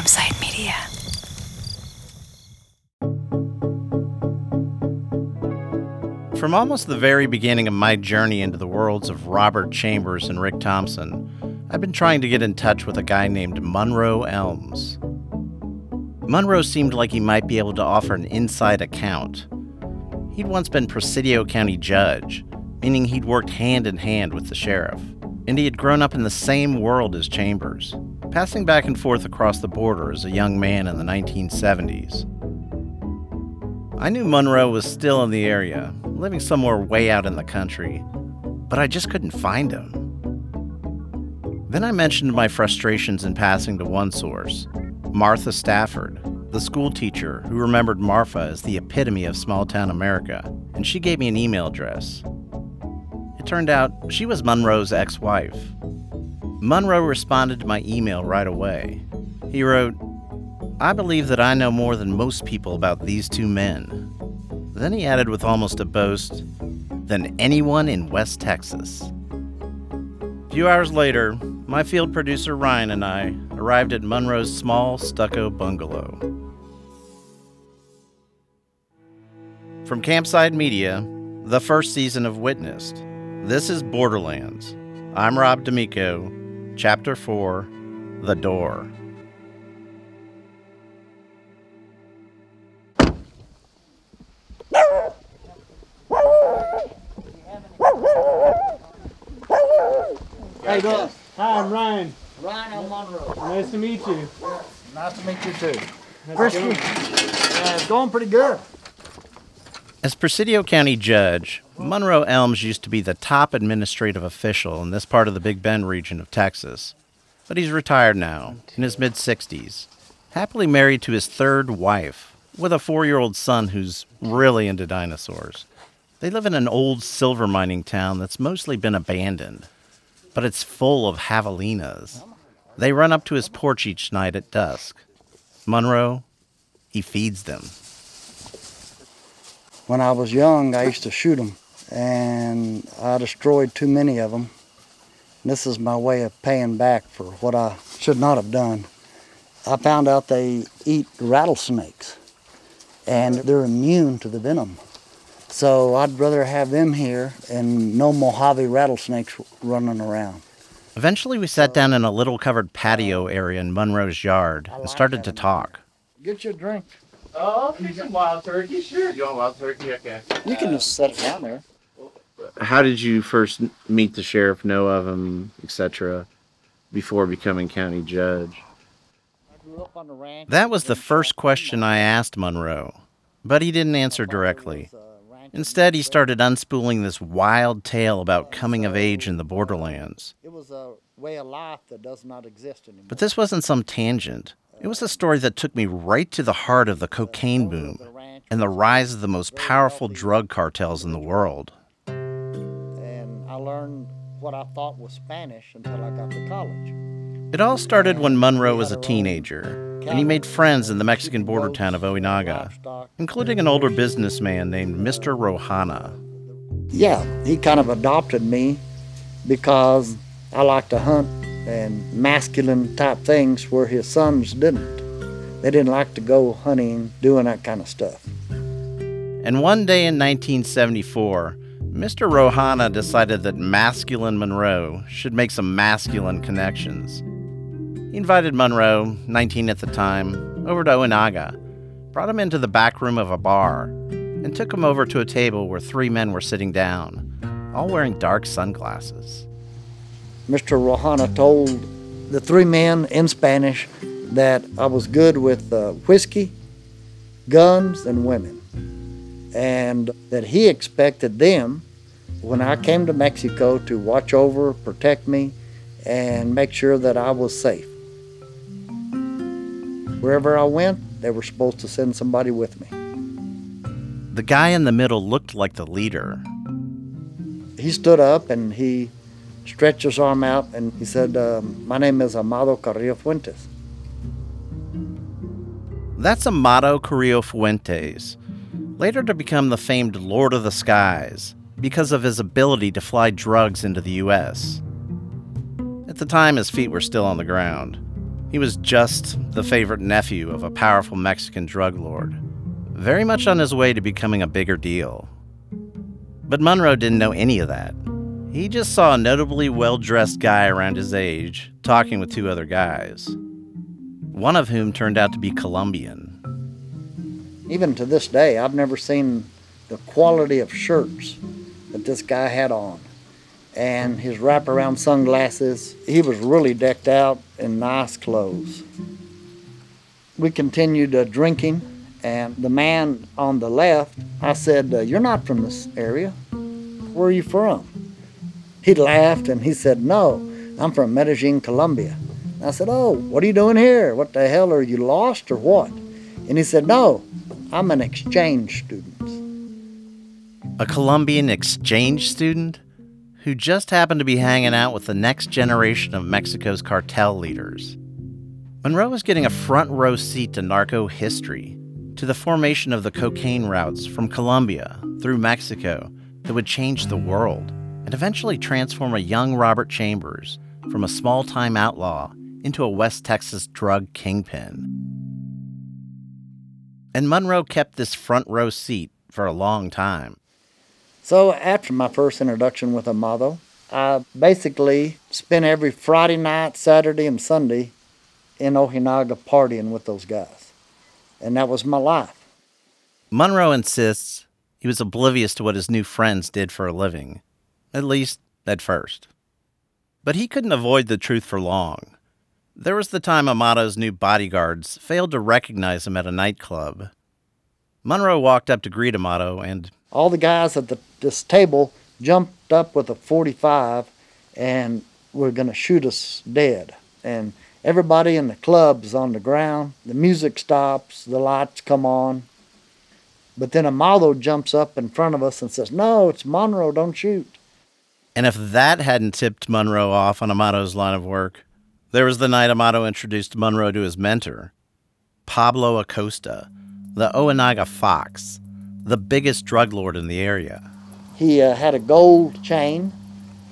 Campside Media. From almost the very beginning of my journey into the worlds of Robert Chambers and Rick Thompson, I've been trying to get in touch with a guy named Monroe Elms. Monroe seemed like he might be able to offer an inside account. He'd once been Presidio County judge, meaning he'd worked hand in hand with the sheriff, and he had grown up in the same world as Chambers, passing back and forth across the border as a young man in the 1970s. I knew Monroe was still in the area, living somewhere way out in the country, but I just couldn't find him. Then I mentioned my frustrations in passing to one source, Martha Stafford, the school teacher who remembered Marfa as the epitome of small town America, and she gave me an email address. It turned out she was Monroe's ex wife. Monroe responded to my email right away. He wrote, I believe that I know more than most people about these two men. Then he added with almost a boast, than anyone in West Texas. A few hours later, my field producer Ryan and I arrived at Monroe's small stucco bungalow. From Campside Media, the first season of Witnessed, this is Borderlands. I'm Rob D'Amico, Chapter 4 The Door. Hey, Doc. Hi, I'm Ryan. Ryan on Monroe. Nice to meet you. Nice to meet you too. How's it going? uh, it's going pretty good. As Presidio County Judge, Monroe Elms used to be the top administrative official in this part of the Big Bend region of Texas. But he's retired now, in his mid 60s, happily married to his third wife, with a four year old son who's really into dinosaurs. They live in an old silver mining town that's mostly been abandoned, but it's full of javelinas. They run up to his porch each night at dusk. Monroe, he feeds them. When I was young, I used to shoot them, and I destroyed too many of them. This is my way of paying back for what I should not have done. I found out they eat rattlesnakes, and they're immune to the venom. So I'd rather have them here and no Mojave rattlesnakes running around. Eventually, we sat down in a little covered patio area in Monroe's yard and started to talk. Get you a drink. Oh, I'll take some wild turkey, sure. You want wild turkey? Okay. You can just set it down there. How did you first meet the sheriff, know of him, etc., before becoming county judge? I grew up on the ranch. That was the first question I asked Monroe, but he didn't answer directly. Instead, he started unspooling this wild tale about coming of uh, age in the borderlands. It was a way of life that does not exist anymore. But this wasn't some tangent. It was a story that took me right to the heart of the cocaine boom and the rise of the most powerful drug cartels in the world. Learned what I thought was Spanish until I got to college. It all started when Monroe was a teenager, and he made friends in the Mexican border town of Ojinaga, including an older businessman named Mr. Rohana. Yeah, he kind of adopted me because I like to hunt and masculine type things where his sons didn't. They didn't like to go hunting, doing that kind of stuff. And one day in 1974, Mr. Rohana decided that masculine Monroe should make some masculine connections. He invited Monroe, 19 at the time, over to Ojinaga, brought him into the back room of a bar, and took him over to a table where three men were sitting down, all wearing dark sunglasses. Mr. Rohana told the three men in Spanish that I was good with uh, whiskey, guns, and women. And that he expected them, when I came to Mexico, to watch over, protect me, and make sure that I was safe. Wherever I went, they were supposed to send somebody with me. The guy in the middle looked like the leader. He stood up and he stretched his arm out and he said, um, My name is Amado Carrillo Fuentes. That's Amado Carrillo Fuentes, later to become the famed Lord of the Skies because of his ability to fly drugs into the U.S. At the time, his feet were still on the ground. He was just the favorite nephew of a powerful Mexican drug lord, very much on his way to becoming a bigger deal. But Monroe didn't know any of that. He just saw a notably well dressed guy around his age talking with two other guys, one of whom turned out to be Colombian. Even to this day, I've never seen the quality of shirts that this guy had on and his wraparound sunglasses. He was really decked out in nice clothes. We continued uh, drinking, and the man on the left, I said, uh, You're not from this area. Where are you from? He laughed and he said, No, I'm from Medellin, Colombia. I said, Oh, what are you doing here? What the hell, are you lost or what? And he said, No, I'm an exchange student. A Colombian exchange student? Who just happened to be hanging out with the next generation of Mexico's cartel leaders. Monroe was getting a front row seat to narco history, to the formation of the cocaine routes from Colombia through Mexico that would change the world and eventually transform a young Robert Chambers from a small time outlaw into a West Texas drug kingpin. And Monroe kept this front row seat for a long time. So after my first introduction with Amado, I basically spent every Friday night, Saturday, and Sunday in Ojinaga partying with those guys. And that was my life. Monroe insists he was oblivious to what his new friends did for a living, at least at first. But he couldn't avoid the truth for long. There was the time Amado's new bodyguards failed to recognize him at a nightclub. Monroe walked up to greet Amato and. All the guys at the, this table jumped up with a 45 and were going to shoot us dead. And everybody in the club's on the ground. The music stops, the lights come on. But then Amado jumps up in front of us and says, No, it's Monroe, don't shoot. And if that hadn't tipped Monroe off on Amado's line of work, there was the night Amado introduced Monroe to his mentor, Pablo Acosta, the Ojinaga Fox, the biggest drug lord in the area. He uh, had a gold chain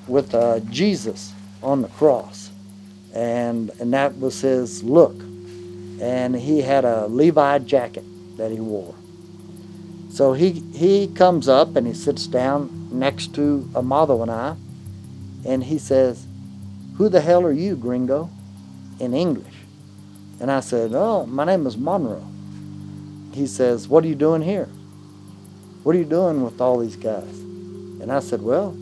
with uh, Jesus on the cross, and, and that was his look. And he had a Levi jacket that he wore. So he, he comes up and he sits down next to Amado and I, and he says, Who the hell are you, gringo? in English. And I said, Oh, my name is Monroe. He says, What are you doing here? What are you doing with all these guys? And I said, Well,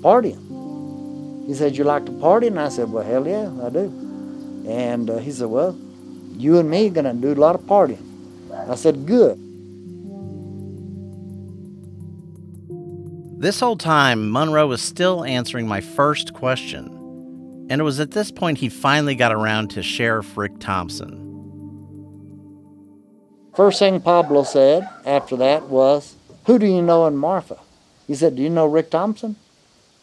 partying. He said, You like to party? And I said, Well, hell yeah, I do. And uh, he said, Well, you and me are going to do a lot of partying. I said, Good. This whole time, Monroe was still answering my first question. And it was at this point he finally got around to Sheriff Rick Thompson. First thing Pablo said after that was, Who do you know in Marfa? He said, Do you know Rick Thompson?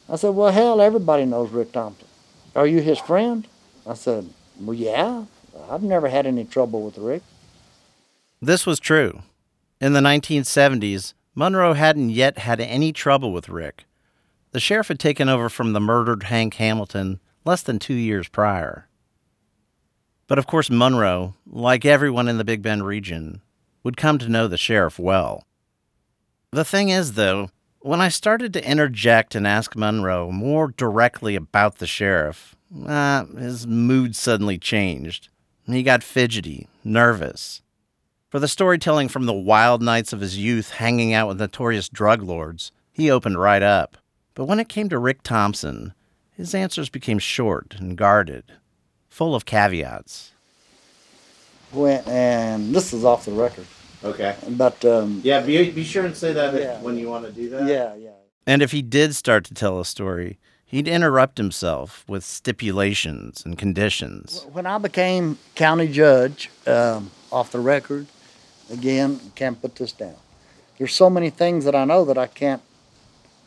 I said, Well, hell, everybody knows Rick Thompson. Are you his friend? I said, Well, yeah. I've never had any trouble with Rick. This was true. In the 1970s, Monroe hadn't yet had any trouble with Rick. The sheriff had taken over from the murdered Hank Hamilton less than two years prior. But of course, Monroe, like everyone in the Big Bend region, would come to know the sheriff well. The thing is, though, when I started to interject and ask Monroe more directly about the sheriff, uh, his mood suddenly changed. He got fidgety, nervous. For the storytelling from the wild nights of his youth hanging out with notorious drug lords, he opened right up. But when it came to Rick Thompson, his answers became short and guarded, full of caveats. Went and this is off the record. Okay. But um, Yeah, be, be sure and say that Yeah. when you want to do that. yeah, yeah. And if he did start to tell a story, he'd interrupt himself with stipulations and conditions. When I became county judge, um, off the record, again, can't put this down. There's so many things that I know that I can't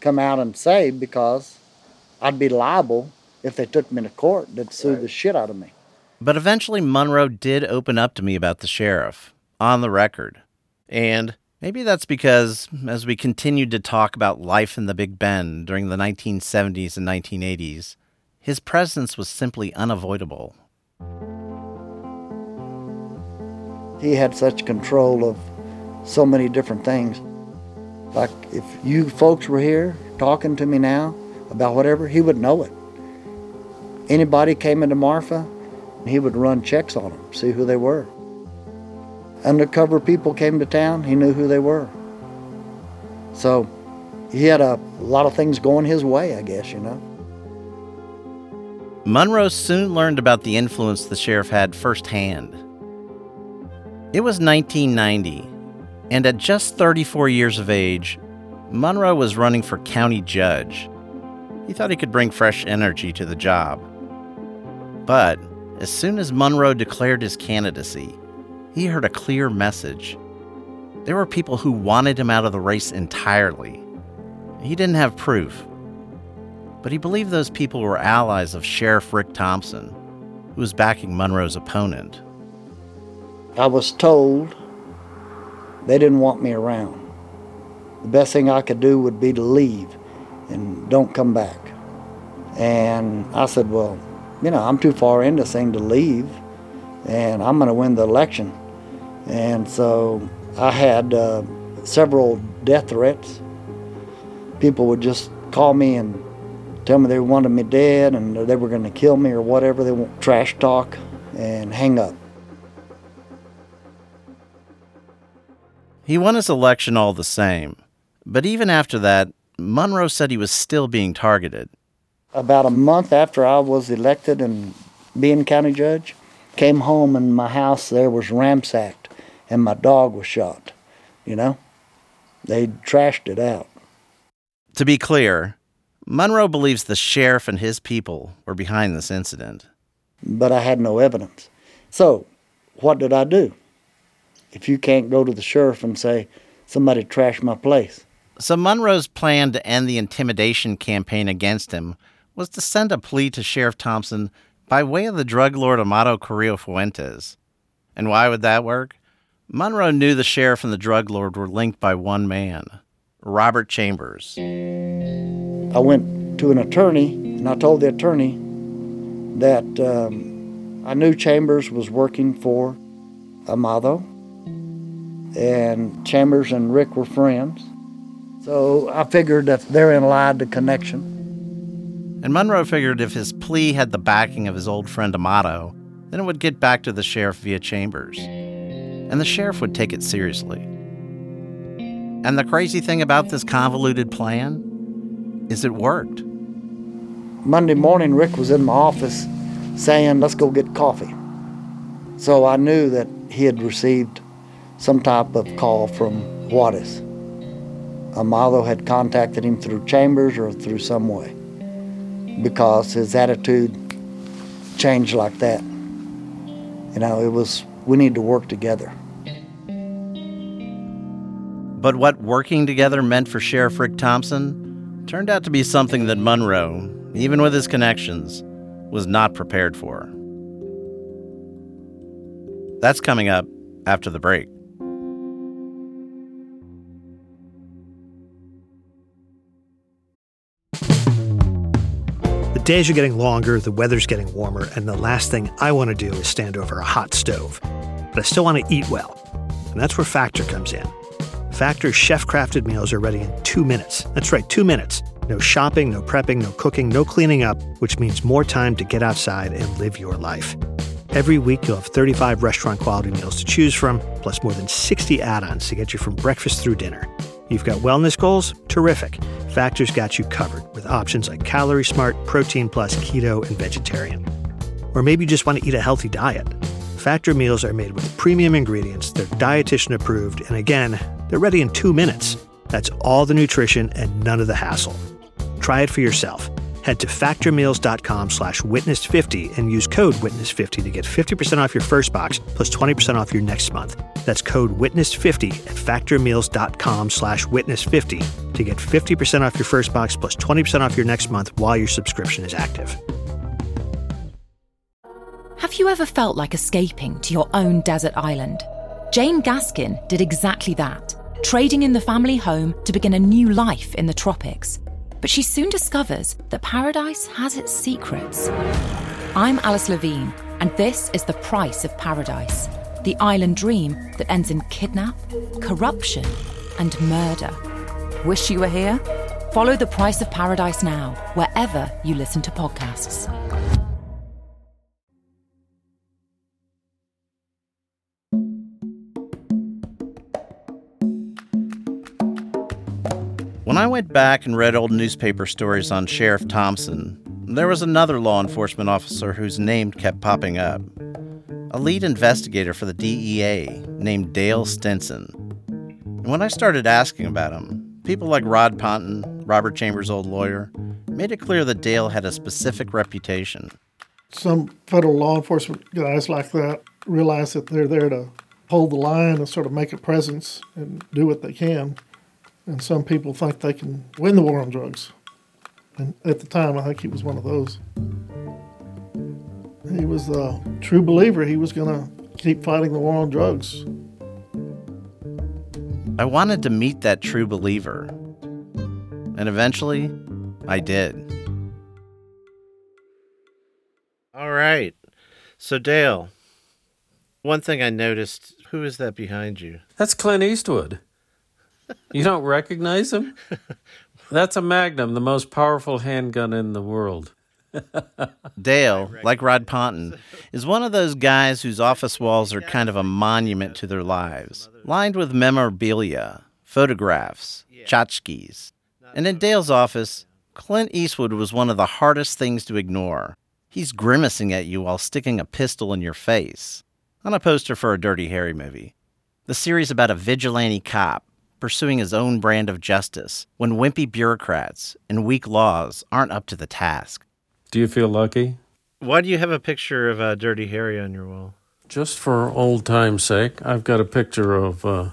come out and say because I'd be liable if they took me to court. They'd sue the shit out of me. But eventually, Monroe did open up to me about the sheriff, on the record. And maybe that's because as we continued to talk about life in the Big Bend during the 1970s and 1980s, his presence was simply unavoidable. he had such control of so many different things. Like if you folks were here talking to me now about whatever, he would know it. Anybody came into Marfa, he would run checks on them, see who they were. Undercover people came to town, he knew who they were. So he had a lot of things going his way, I guess, you know. Monroe soon learned about the influence the sheriff had firsthand. It was 1990, and at just 34 years of age, Monroe was running for county judge. He thought he could bring fresh energy to the job. But as soon as Monroe declared his candidacy, he heard a clear message. There were people who wanted him out of the race entirely. He didn't have proof, but he believed those people were allies of Sheriff Rick Thompson, who was backing Monroe's opponent. I was told they didn't want me around. The best thing I could do would be to leave and don't come back. And I said, well, you know, I'm too far into this thing to leave, and I'm going to win the election. And so I had uh, several death threats. People would just call me and tell me they wanted me dead and they were going to kill me or whatever. They want trash talk and hang up. He won his election all the same, but even after that, Monroe said he was still being targeted. About a month after I was elected and being county judge, came home and my house there was ransacked and my dog was shot. You know, they trashed it out. To be clear, Monroe believes the sheriff and his people were behind this incident. But I had no evidence. So, what did I do? If you can't go to the sheriff and say, somebody trashed my place. So, Monroe's plan to end the intimidation campaign against him was to send a plea to Sheriff Thompson by way of the drug lord Amado Carrillo Fuentes. And why would that work? Monroe knew the sheriff and the drug lord were linked by one man, Robert Chambers. I went to an attorney and I told the attorney that um, I knew Chambers was working for Amado, and Chambers and Rick were friends. So I figured that therein lied the connection. And Monroe figured if his plea had the backing of his old friend Amado, then it would get back to the sheriff via Chambers and the sheriff would take it seriously. And the crazy thing about this convoluted plan is it worked. Monday morning, Rick was in my office saying, Let's go get coffee. So I knew that he had received some type of call from Juarez. Amado had contacted him through Chambers or through some way because his attitude changed like that. You know, it was we need to work together. But what working together meant for Sheriff Rick Thompson turned out to be something that Monroe, even with his connections, was not prepared for. That's coming up after the break. Days are getting longer, the weather's getting warmer, and the last thing I want to do is stand over a hot stove but I still want to eat well. And that's where Factor comes in. Factor's chef crafted meals are ready in two minutes. That's right, two minutes. No shopping, no prepping, no cooking, no cleaning up, which means more time to get outside and live your life. Every week, you'll have 35 restaurant quality meals to choose from, plus more than 60 add ons to get you from breakfast through dinner. You've got wellness goals? Terrific. Factor's got you covered with options like Calorie Smart, Protein Plus, Keto, and Vegetarian. Or maybe you just want to eat a healthy diet. Factor meals are made with premium ingredients, they're dietitian approved, and again, they're ready in two minutes. That's all the nutrition and none of the hassle. Try it for yourself. Head to factormeals.com slash witness50 and use code witness50 to get 50% off your first box plus 20% off your next month. That's code witness50 at factormeals.com slash witness50 to get 50% off your first box plus 20% off your next month while your subscription is active. Have you ever felt like escaping to your own desert island? Jane Gaskin did exactly that, trading in the family home to begin a new life in the tropics. But she soon discovers that paradise has its secrets. I'm Alice Levine, and this is The Price of Paradise the island dream that ends in kidnap, corruption, and murder. Wish you were here? Follow The Price of Paradise now, wherever you listen to podcasts. When I went back and read old newspaper stories on Sheriff Thompson, there was another law enforcement officer whose name kept popping up. A lead investigator for the DEA named Dale Stinson. And when I started asking about him, people like Rod Ponton, Robert Chambers' old lawyer, made it clear that Dale had a specific reputation. Some federal law enforcement guys like that realize that they're there to hold the line and sort of make a presence and do what they can. And some people think they can win the war on drugs. And at the time, I think he was one of those. He was a true believer he was going to keep fighting the war on drugs. I wanted to meet that true believer. And eventually, I did. All right. So, Dale, one thing I noticed who is that behind you? That's Clint Eastwood. You don't recognize him? That's a Magnum, the most powerful handgun in the world. Dale, like Rod Ponton, is one of those guys whose office walls are kind of a monument to their lives, lined with memorabilia, photographs, tchotchkes. And in Dale's office, Clint Eastwood was one of the hardest things to ignore. He's grimacing at you while sticking a pistol in your face on a poster for a Dirty Harry movie. The series about a vigilante cop pursuing his own brand of justice when wimpy bureaucrats and weak laws aren't up to the task. Do you feel lucky? Why do you have a picture of uh, Dirty Harry on your wall? Just for old time's sake, I've got a picture of uh,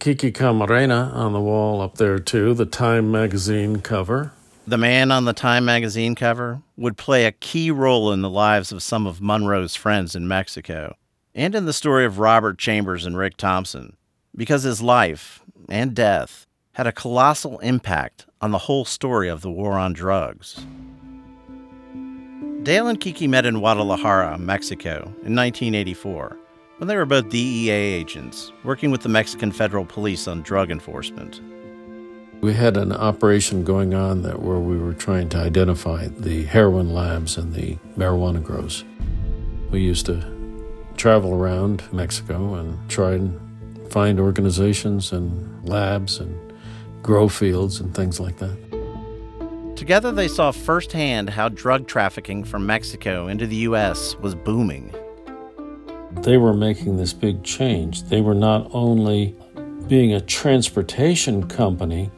Kiki Camarena on the wall up there, too, the Time magazine cover. The man on the Time magazine cover would play a key role in the lives of some of Monroe's friends in Mexico and in the story of Robert Chambers and Rick Thompson, because his life and death had a colossal impact on the whole story of the war on drugs. Dale and Kiki met in Guadalajara, Mexico, in 1984, when they were both DEA agents working with the Mexican Federal Police on drug enforcement. We had an operation going on that where we were trying to identify the heroin labs and the marijuana grows. We used to travel around Mexico and try and find organizations and labs and grow fields and things like that. Together, they saw firsthand how drug trafficking from Mexico into the U.S. was booming. They were making this big change. They were not only being a transportation company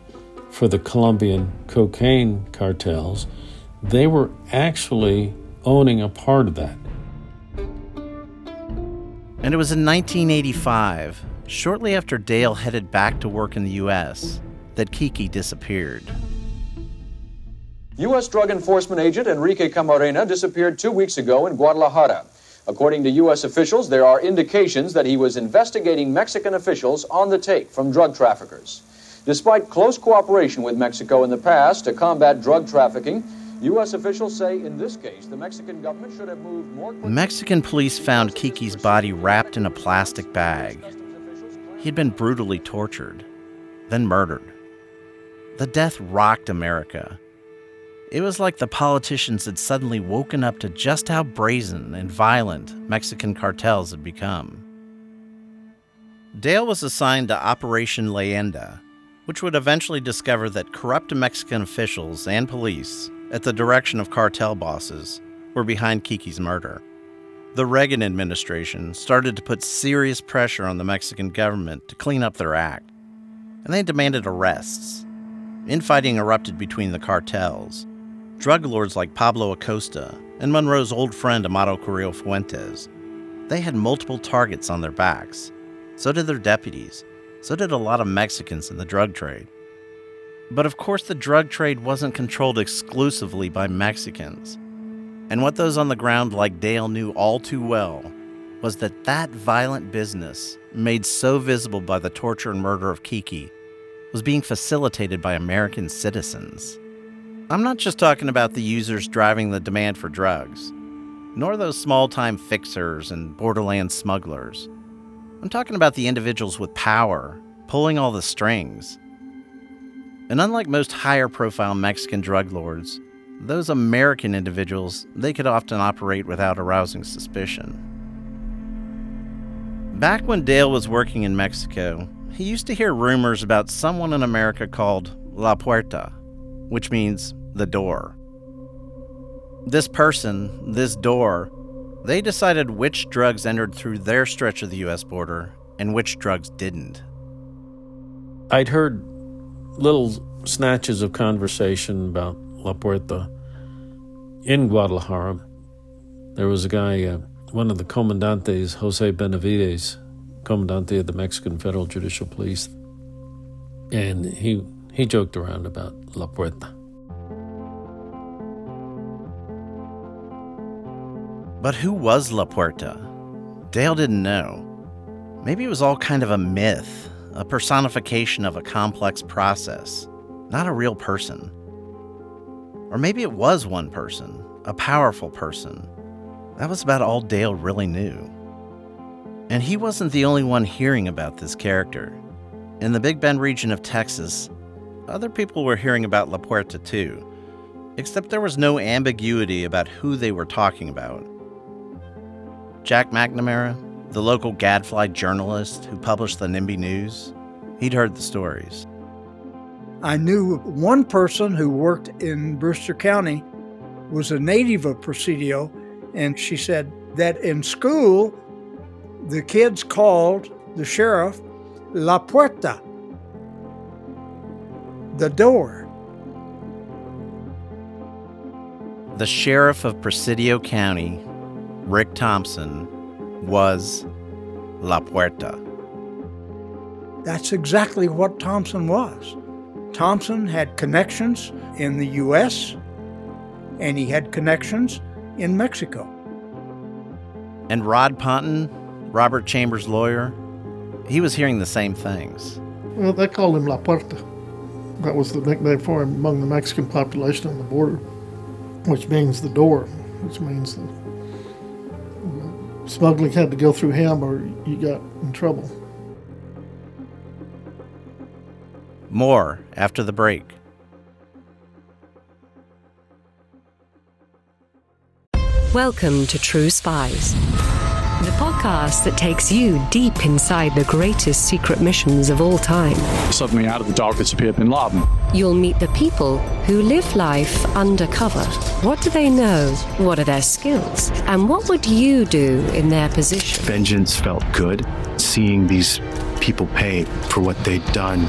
for the Colombian cocaine cartels, they were actually owning a part of that. And it was in 1985, shortly after Dale headed back to work in the U.S., that Kiki disappeared. U.S. Drug Enforcement Agent Enrique Camarena disappeared two weeks ago in Guadalajara. According to U.S. officials, there are indications that he was investigating Mexican officials on the take from drug traffickers. Despite close cooperation with Mexico in the past to combat drug trafficking, U.S. officials say in this case the Mexican government should have moved more quickly. Mexican police found Kiki's body wrapped in a plastic bag. He had been brutally tortured, then murdered. The death rocked America. It was like the politicians had suddenly woken up to just how brazen and violent Mexican cartels had become. Dale was assigned to Operation Leyenda, which would eventually discover that corrupt Mexican officials and police, at the direction of cartel bosses, were behind Kiki's murder. The Reagan administration started to put serious pressure on the Mexican government to clean up their act, and they demanded arrests. Infighting erupted between the cartels. Drug lords like Pablo Acosta and Monroe's old friend Amado Carrillo Fuentes. They had multiple targets on their backs. So did their deputies. So did a lot of Mexicans in the drug trade. But of course, the drug trade wasn't controlled exclusively by Mexicans. And what those on the ground like Dale knew all too well was that that violent business, made so visible by the torture and murder of Kiki, was being facilitated by American citizens. I'm not just talking about the users driving the demand for drugs. nor those small time fixers and borderland smugglers. I'm talking about the individuals with power, pulling all the strings. And unlike most higher profile Mexican drug lords, those American individuals, they could often operate without arousing suspicion. Back when Dale was working in Mexico, he used to hear rumors about someone in America called La Puerta, which means the door. This person, this door, they decided which drugs entered through their stretch of the US border and which drugs didn't. I'd heard little snatches of conversation about La Puerta in Guadalajara. There was a guy, uh, one of the comandantes, Jose Benavides, commandante of the Mexican Federal Judicial Police, and he he joked around about La Puerta. But who was La Puerta? Dale didn't know. Maybe it was all kind of a myth, a personification of a complex process, not a real person. Or maybe it was one person, a powerful person. That was about all Dale really knew. And he wasn't the only one hearing about this character. In the Big Bend region of Texas, other people were hearing about La Puerta too, except there was no ambiguity about who they were talking about. Jack McNamara, the local gadfly journalist who published the NIMBY News, he'd heard the stories. I knew one person who worked in Brewster County was a native of Presidio, and she said that in school, the kids called the sheriff La Puerta, the door. The sheriff of Presidio County Rick Thompson was La Puerta. That's exactly what Thompson was. Thompson had connections in the U.S., and he had connections in Mexico. And Rod Ponton, Robert Chambers' lawyer, he was hearing the same things. Well, they called him La Puerta. That was the nickname for him among the Mexican population on the border, which means the door, which means the smuggling had to go through him or you got in trouble. More after the break. Welcome to True Spies, the podcast that takes you deep inside the greatest secret missions of all time. Suddenly, out of the darkness appeared Bin Laden. You'll meet the people who live life undercover. What do they know? What are their skills? And what would you do in their position? Vengeance felt good. Seeing these people pay for what they'd done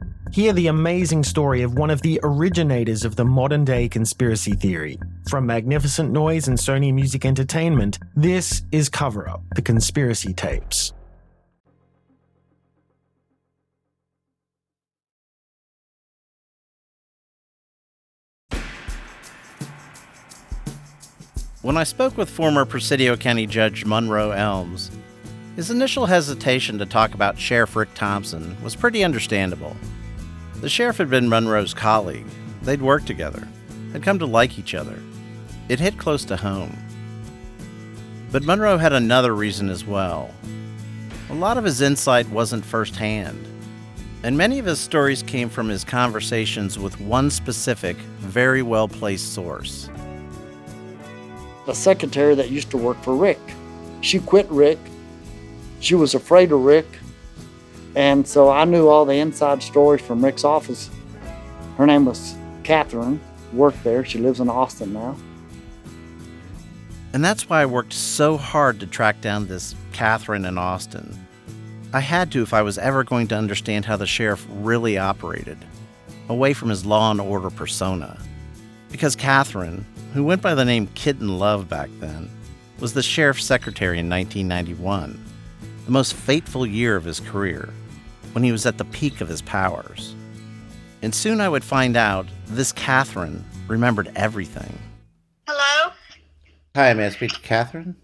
Hear the amazing story of one of the originators of the modern day conspiracy theory. From Magnificent Noise and Sony Music Entertainment, this is Cover Up The Conspiracy Tapes. When I spoke with former Presidio County Judge Monroe Elms, his initial hesitation to talk about Sheriff Rick Thompson was pretty understandable. The sheriff had been Monroe's colleague. They'd worked together, had come to like each other. It hit close to home. But Munro had another reason as well. A lot of his insight wasn't firsthand, and many of his stories came from his conversations with one specific, very well placed source. The secretary that used to work for Rick. She quit Rick. She was afraid of Rick. And so I knew all the inside stories from Rick's office. Her name was Catherine, worked there. She lives in Austin now. And that's why I worked so hard to track down this Catherine in Austin. I had to if I was ever going to understand how the sheriff really operated, away from his law and order persona. Because Catherine, who went by the name Kitten Love back then, was the sheriff's secretary in 1991, the most fateful year of his career, when he was at the peak of his powers. And soon I would find out this Catherine remembered everything. Hello, Hi, may I speak to Catherine?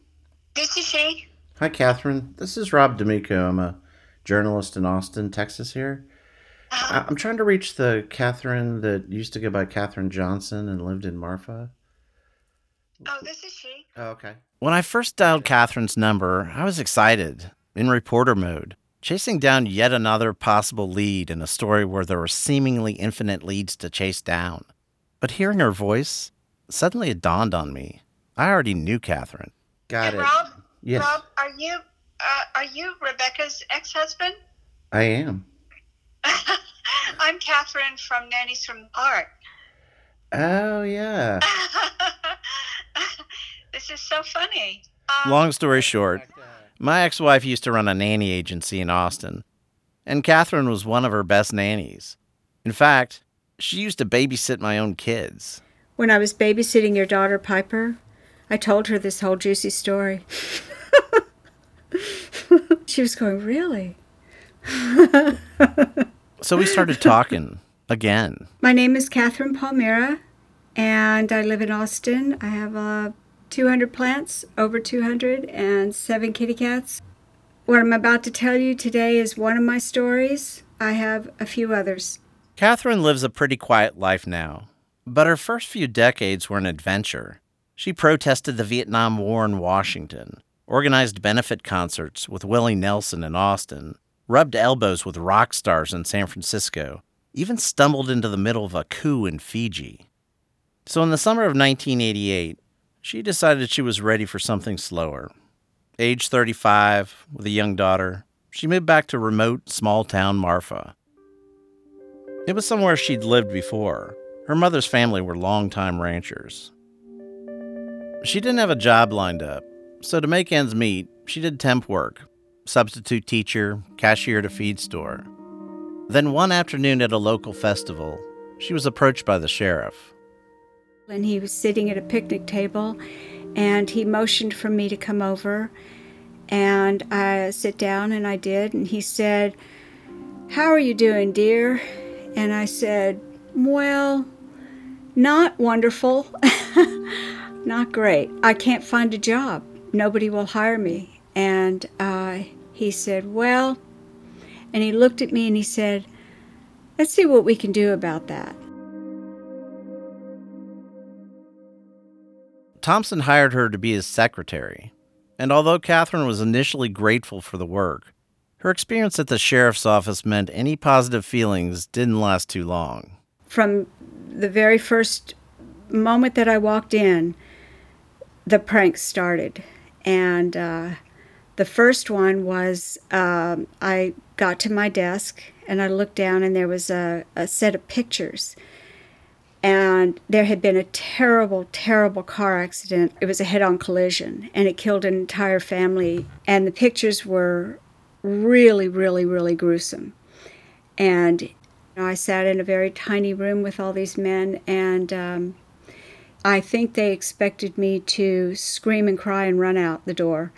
this is she. Hi, Catherine. This is Rob D'Amico. I'm a journalist in Austin, Texas here. Uh-huh. I- I'm trying to reach the Catherine that used to go by Catherine Johnson and lived in Marfa. Oh, this is she. Oh, okay. When I first dialed Catherine's number, I was excited, in reporter mode, chasing down yet another possible lead in a story where there were seemingly infinite leads to chase down. But hearing her voice, suddenly it dawned on me. I already knew Catherine. Got Hey, Rob. Yes, Rob, are you uh, are you Rebecca's ex-husband? I am. I'm Catherine from Nannies from the Park. Oh, yeah. This is so funny. Long story short, my ex wife used to run a nanny agency in Austin, and Catherine was one of her best nannies. In fact, she used to babysit my own kids. When I was babysitting your daughter, Piper, I told her this whole juicy story. she was going, Really? So we started talking again. My name is Catherine Palmera, and I live in Austin. I have uh, 200 plants, over 200, and seven kitty cats. What I'm about to tell you today is one of my stories. I have a few others. Catherine lives a pretty quiet life now, but her first few decades were an adventure. She protested the Vietnam War in Washington, organized benefit concerts with Willie Nelson in Austin, rubbed elbows with rock stars in San Francisco, even stumbled into the middle of a coup in Fiji. So in the summer of 1988, she decided she was ready for something slower. Age 35, with a young daughter, she moved back to remote, small town Marfa. It was somewhere she'd lived before. Her mother's family were longtime ranchers. She didn't have a job lined up, so to make ends meet, she did temp work substitute teacher, cashier at a feed store. Then one afternoon at a local festival, she was approached by the sheriff. And he was sitting at a picnic table, and he motioned for me to come over. And I sit down, and I did. And he said, How are you doing, dear? And I said, Well, not wonderful. not great. I can't find a job. Nobody will hire me. And uh, he said, Well, and he looked at me and he said, Let's see what we can do about that. Thompson hired her to be his secretary, and although Catherine was initially grateful for the work, her experience at the sheriff's office meant any positive feelings didn't last too long. From the very first moment that I walked in, the pranks started. And uh, the first one was um, I got to my desk and I looked down, and there was a, a set of pictures. And there had been a terrible, terrible car accident. It was a head on collision, and it killed an entire family. And the pictures were really, really, really gruesome. And you know, I sat in a very tiny room with all these men, and um, I think they expected me to scream and cry and run out the door.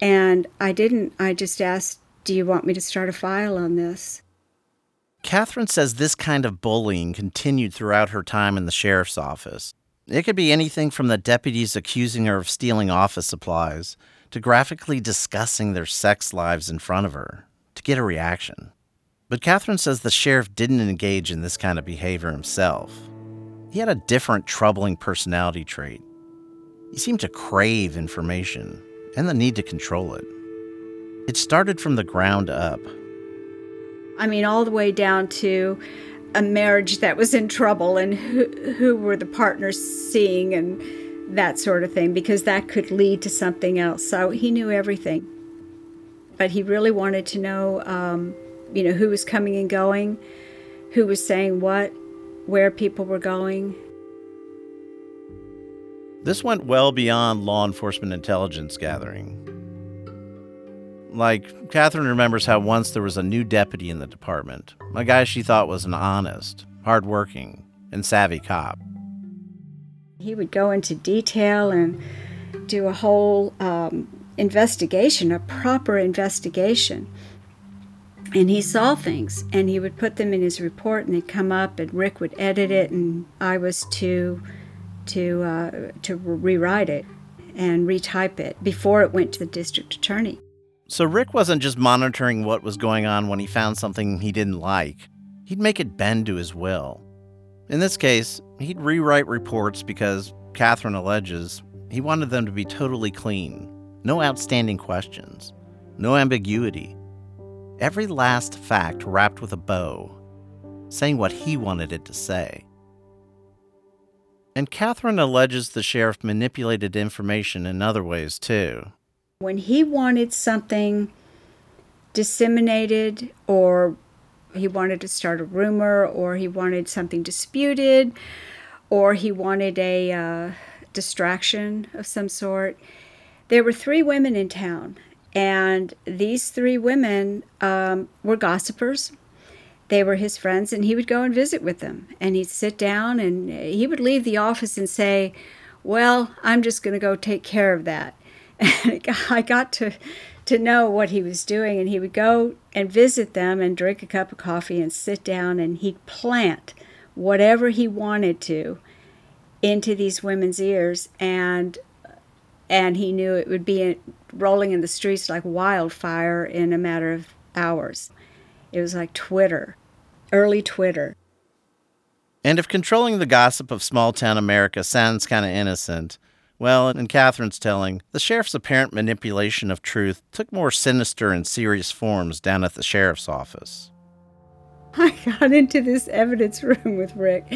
And I didn't. I just asked, Do you want me to start a file on this? Catherine says this kind of bullying continued throughout her time in the sheriff's office. It could be anything from the deputies accusing her of stealing office supplies to graphically discussing their sex lives in front of her to get a reaction. But Catherine says the sheriff didn't engage in this kind of behavior himself. He had a different troubling personality trait. He seemed to crave information and the need to control it. It started from the ground up. I mean, all the way down to a marriage that was in trouble and who, who were the partners seeing and that sort of thing, because that could lead to something else. So he knew everything. But he really wanted to know, um, you know, who was coming and going, who was saying what, where people were going. This went well beyond law enforcement intelligence gathering. Like, Catherine remembers how once there was a new deputy in the department, a guy she thought was an honest, hardworking, and savvy cop. He would go into detail and do a whole um, investigation, a proper investigation. And he saw things and he would put them in his report and they'd come up and Rick would edit it and I was to to uh, to rewrite it and retype it before it went to the district attorney. So Rick wasn't just monitoring what was going on when he found something he didn't like. He'd make it bend to his will. In this case, he'd rewrite reports because, Catherine alleges, he wanted them to be totally clean, no outstanding questions, no ambiguity. Every last fact wrapped with a bow, saying what he wanted it to say. And Catherine alleges the sheriff manipulated information in other ways too. When he wanted something disseminated or he wanted to start a rumor or he wanted something disputed or he wanted a uh, distraction of some sort. There were three women in town, and these three women um, were gossipers. They were his friends, and he would go and visit with them. And he'd sit down and he would leave the office and say, Well, I'm just going to go take care of that. And I got to to know what he was doing and he would go and visit them and drink a cup of coffee and sit down and he'd plant whatever he wanted to into these women's ears and and he knew it would be rolling in the streets like wildfire in a matter of hours. It was like Twitter, early Twitter. And if controlling the gossip of small town America sounds kind of innocent, well, in Catherine's telling, the sheriff's apparent manipulation of truth took more sinister and serious forms down at the sheriff's office. I got into this evidence room with Rick,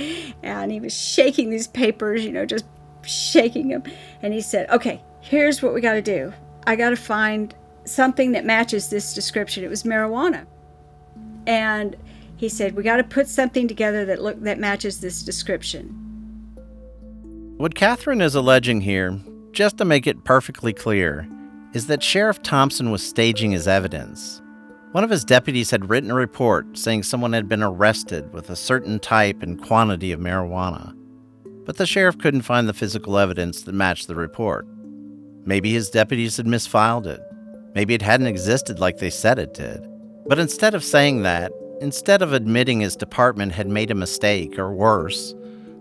and he was shaking these papers, you know, just shaking them. And he said, Okay, here's what we got to do. I got to find something that matches this description. It was marijuana. And he said, We got to put something together that look that matches this description. What Catherine is alleging here, just to make it perfectly clear, is that Sheriff Thompson was staging his evidence. One of his deputies had written a report saying someone had been arrested with a certain type and quantity of marijuana, but the sheriff couldn't find the physical evidence that matched the report. Maybe his deputies had misfiled it. Maybe it hadn't existed like they said it did. But instead of saying that, instead of admitting his department had made a mistake, or worse,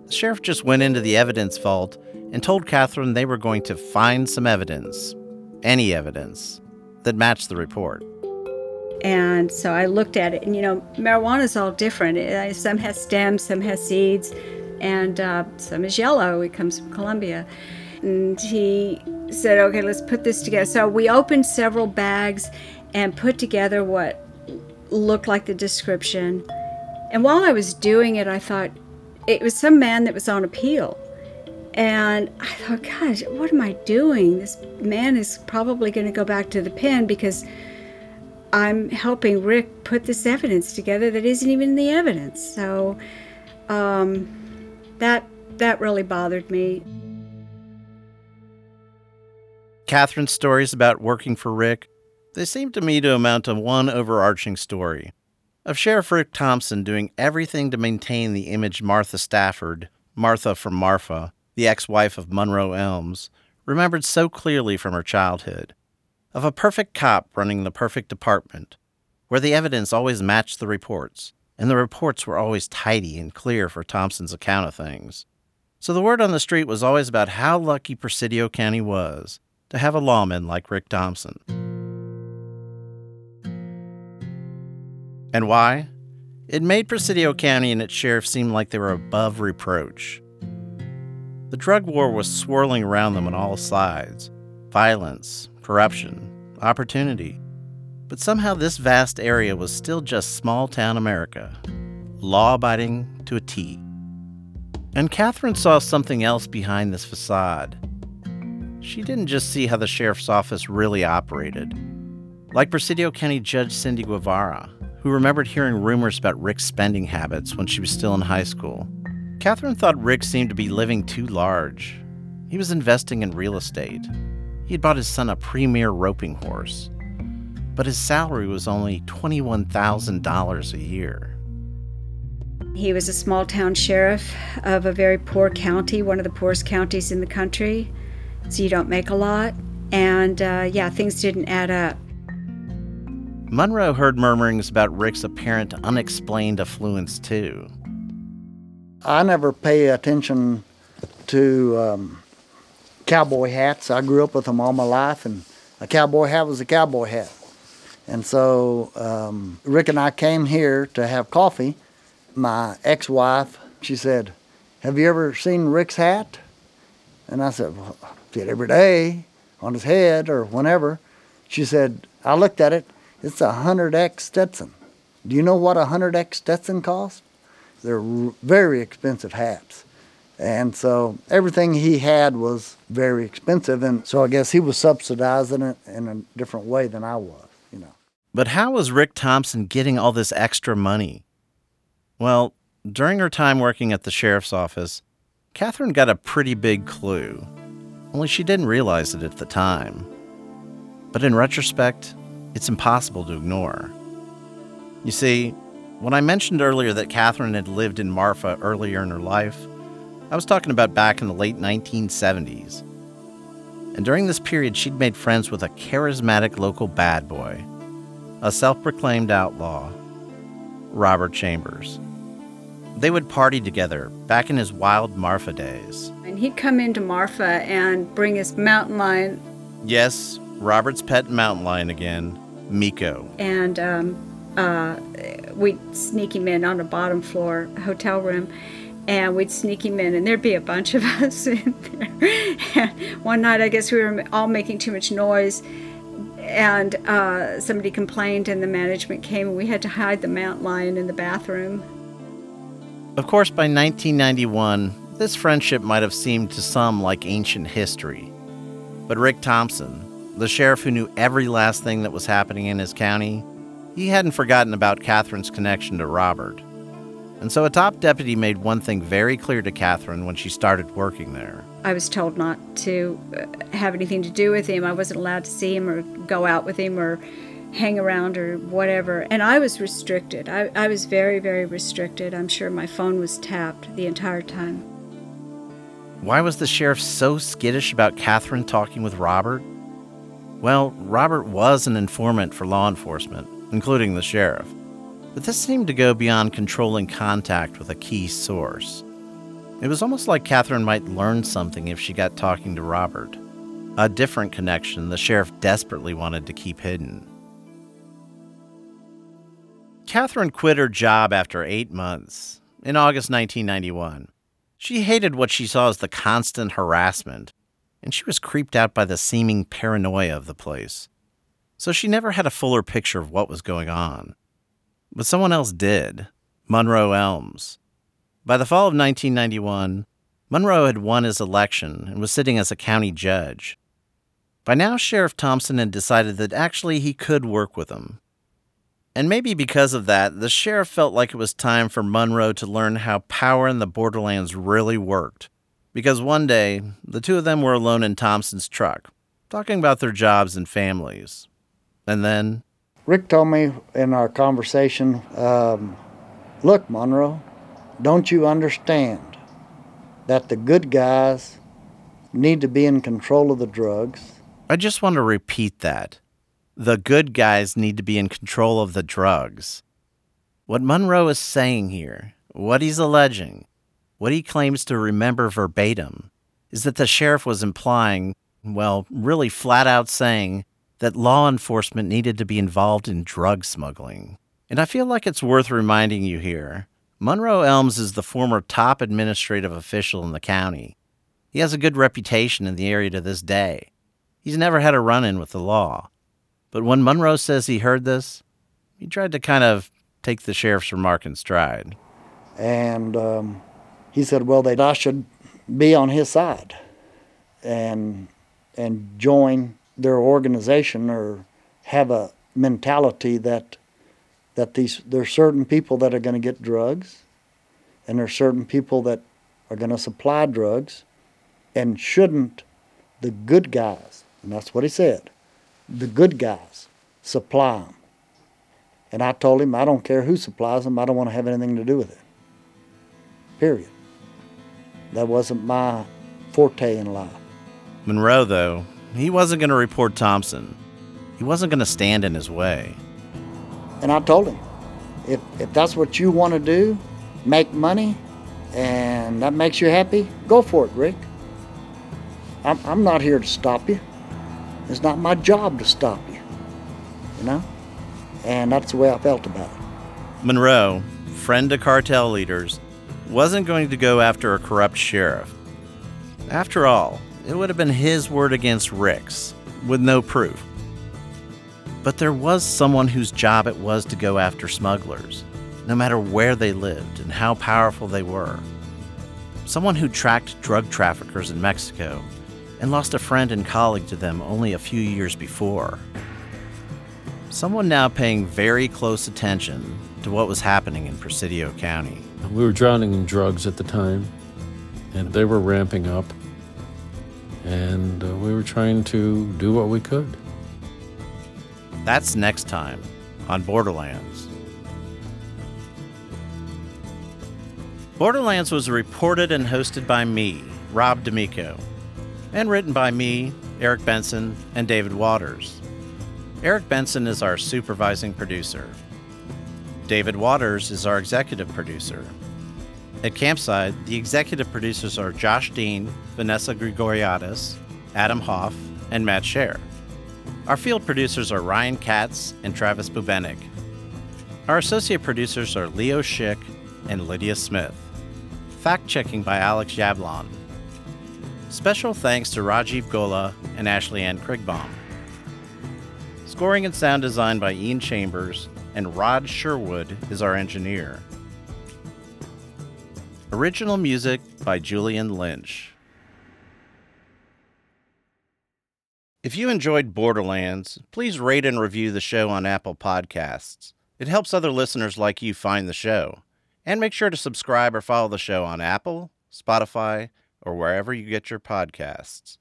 the sheriff just went into the evidence vault and told Catherine they were going to find some evidence, any evidence, that matched the report. And so I looked at it, and you know, marijuana is all different. Some has stems, some has seeds, and uh, some is yellow. It comes from Colombia. And he said, okay, let's put this together. So we opened several bags and put together what looked like the description. And while I was doing it, I thought, it was some man that was on appeal. And I thought, gosh, what am I doing? This man is probably going to go back to the pen because I'm helping Rick put this evidence together that isn't even the evidence. So um, that that really bothered me. Catherine's stories about working for Rick, they seem to me to amount to one overarching story of Sheriff Rick Thompson doing everything to maintain the image Martha Stafford, Martha from Marfa, the ex wife of Monroe Elms, remembered so clearly from her childhood. Of a perfect cop running the perfect department, where the evidence always matched the reports, and the reports were always tidy and clear for Thompson's account of things. So the word on the street was always about how lucky Presidio County was to have a lawman like Rick Thompson. And why? It made Presidio County and its sheriff seem like they were above reproach. The drug war was swirling around them on all sides violence, corruption, opportunity. But somehow this vast area was still just small town America, law abiding to a T. And Catherine saw something else behind this facade. She didn't just see how the sheriff's office really operated. Like Presidio County Judge Cindy Guevara, who remembered hearing rumors about Rick's spending habits when she was still in high school. Catherine thought Rick seemed to be living too large. He was investing in real estate. He had bought his son a premier roping horse. But his salary was only $21,000 a year. He was a small town sheriff of a very poor county, one of the poorest counties in the country. so you don't make a lot. And uh, yeah, things didn't add up. Monroe heard murmurings about Rick's apparent unexplained affluence, too. I never pay attention to um, cowboy hats. I grew up with them all my life, and a cowboy hat was a cowboy hat. And so um, Rick and I came here to have coffee. My ex wife, she said, Have you ever seen Rick's hat? And I said, Well, I see it every day on his head or whenever. She said, I looked at it, it's a 100X Stetson. Do you know what a 100X Stetson costs? They're very expensive hats. And so everything he had was very expensive. And so I guess he was subsidizing it in a different way than I was, you know. But how was Rick Thompson getting all this extra money? Well, during her time working at the sheriff's office, Catherine got a pretty big clue, only she didn't realize it at the time. But in retrospect, it's impossible to ignore. You see, when I mentioned earlier that Catherine had lived in Marfa earlier in her life, I was talking about back in the late 1970s. And during this period, she'd made friends with a charismatic local bad boy, a self proclaimed outlaw, Robert Chambers. They would party together back in his wild Marfa days. And he'd come into Marfa and bring his mountain lion. Yes, Robert's pet mountain lion again, Miko. And um, uh, we'd sneak him in on a bottom floor hotel room. And we'd sneak him in, and there'd be a bunch of us in there. And one night, I guess we were all making too much noise, and uh, somebody complained, and the management came, and we had to hide the mountain lion in the bathroom. Of course, by 1991, this friendship might have seemed to some like ancient history. But Rick Thompson, the sheriff who knew every last thing that was happening in his county, he hadn't forgotten about Catherine's connection to Robert. And so a top deputy made one thing very clear to Catherine when she started working there. I was told not to uh, have anything to do with him. I wasn't allowed to see him or go out with him or hang around or whatever. And I was restricted. I, I was very, very restricted. I'm sure my phone was tapped the entire time. Why was the sheriff so skittish about Catherine talking with Robert? Well, Robert was an informant for law enforcement, including the sheriff. But this seemed to go beyond controlling contact with a key source. It was almost like Catherine might learn something if she got talking to Robert. A different connection the sheriff desperately wanted to keep hidden. Catherine quit her job after eight months, in August 1991. She hated what she saw as the constant harassment, and she was creeped out by the seeming paranoia of the place. So she never had a fuller picture of what was going on. But someone else did Monroe Elms. By the fall of 1991, Monroe had won his election and was sitting as a county judge. By now, Sheriff Thompson had decided that actually he could work with him. And maybe because of that, the sheriff felt like it was time for Monroe to learn how power in the borderlands really worked. Because one day, the two of them were alone in Thompson's truck, talking about their jobs and families. And then. Rick told me in our conversation um, Look, Monroe, don't you understand that the good guys need to be in control of the drugs? I just want to repeat that. The good guys need to be in control of the drugs. What Monroe is saying here, what he's alleging, what he claims to remember verbatim, is that the sheriff was implying, well, really flat out saying, that law enforcement needed to be involved in drug smuggling. And I feel like it's worth reminding you here Monroe Elms is the former top administrative official in the county. He has a good reputation in the area to this day. He's never had a run in with the law. But when Monroe says he heard this, he tried to kind of take the sheriff's remark in stride. And um, he said, well, that I should be on his side and, and join their organization or have a mentality that that these there's certain people that are going to get drugs and there's certain people that are going to supply drugs and shouldn't the good guys and that's what he said the good guys supply them and i told him i don't care who supplies them i don't want to have anything to do with it period that wasn't my forte in life Monroe, though, he wasn't going to report Thompson. He wasn't going to stand in his way. And I told him, if, if that's what you want to do, make money, and that makes you happy, go for it, Rick. I'm, I'm not here to stop you. It's not my job to stop you, you know? And that's the way I felt about it. Monroe, friend to cartel leaders, wasn't going to go after a corrupt sheriff. After all, it would have been his word against Rick's, with no proof. But there was someone whose job it was to go after smugglers, no matter where they lived and how powerful they were. Someone who tracked drug traffickers in Mexico and lost a friend and colleague to them only a few years before. Someone now paying very close attention to what was happening in Presidio County. We were drowning in drugs at the time, and they were ramping up, and uh, we were trying to do what we could. That's next time on Borderlands. Borderlands was reported and hosted by me, Rob D'Amico, and written by me, Eric Benson, and David Waters. Eric Benson is our supervising producer. David Waters is our executive producer. At Campside, the executive producers are Josh Dean, Vanessa Grigoriadis, Adam Hoff, and Matt Shaer. Our field producers are Ryan Katz and Travis Bubenik. Our associate producers are Leo Schick and Lydia Smith. Fact checking by Alex Yablon. Special thanks to Rajiv Gola and Ashley Ann Krigbaum. Scoring and sound design by Ian Chambers, and Rod Sherwood is our engineer. Original music by Julian Lynch. If you enjoyed Borderlands, please rate and review the show on Apple Podcasts. It helps other listeners like you find the show. And make sure to subscribe or follow the show on Apple, Spotify, or wherever you get your podcasts.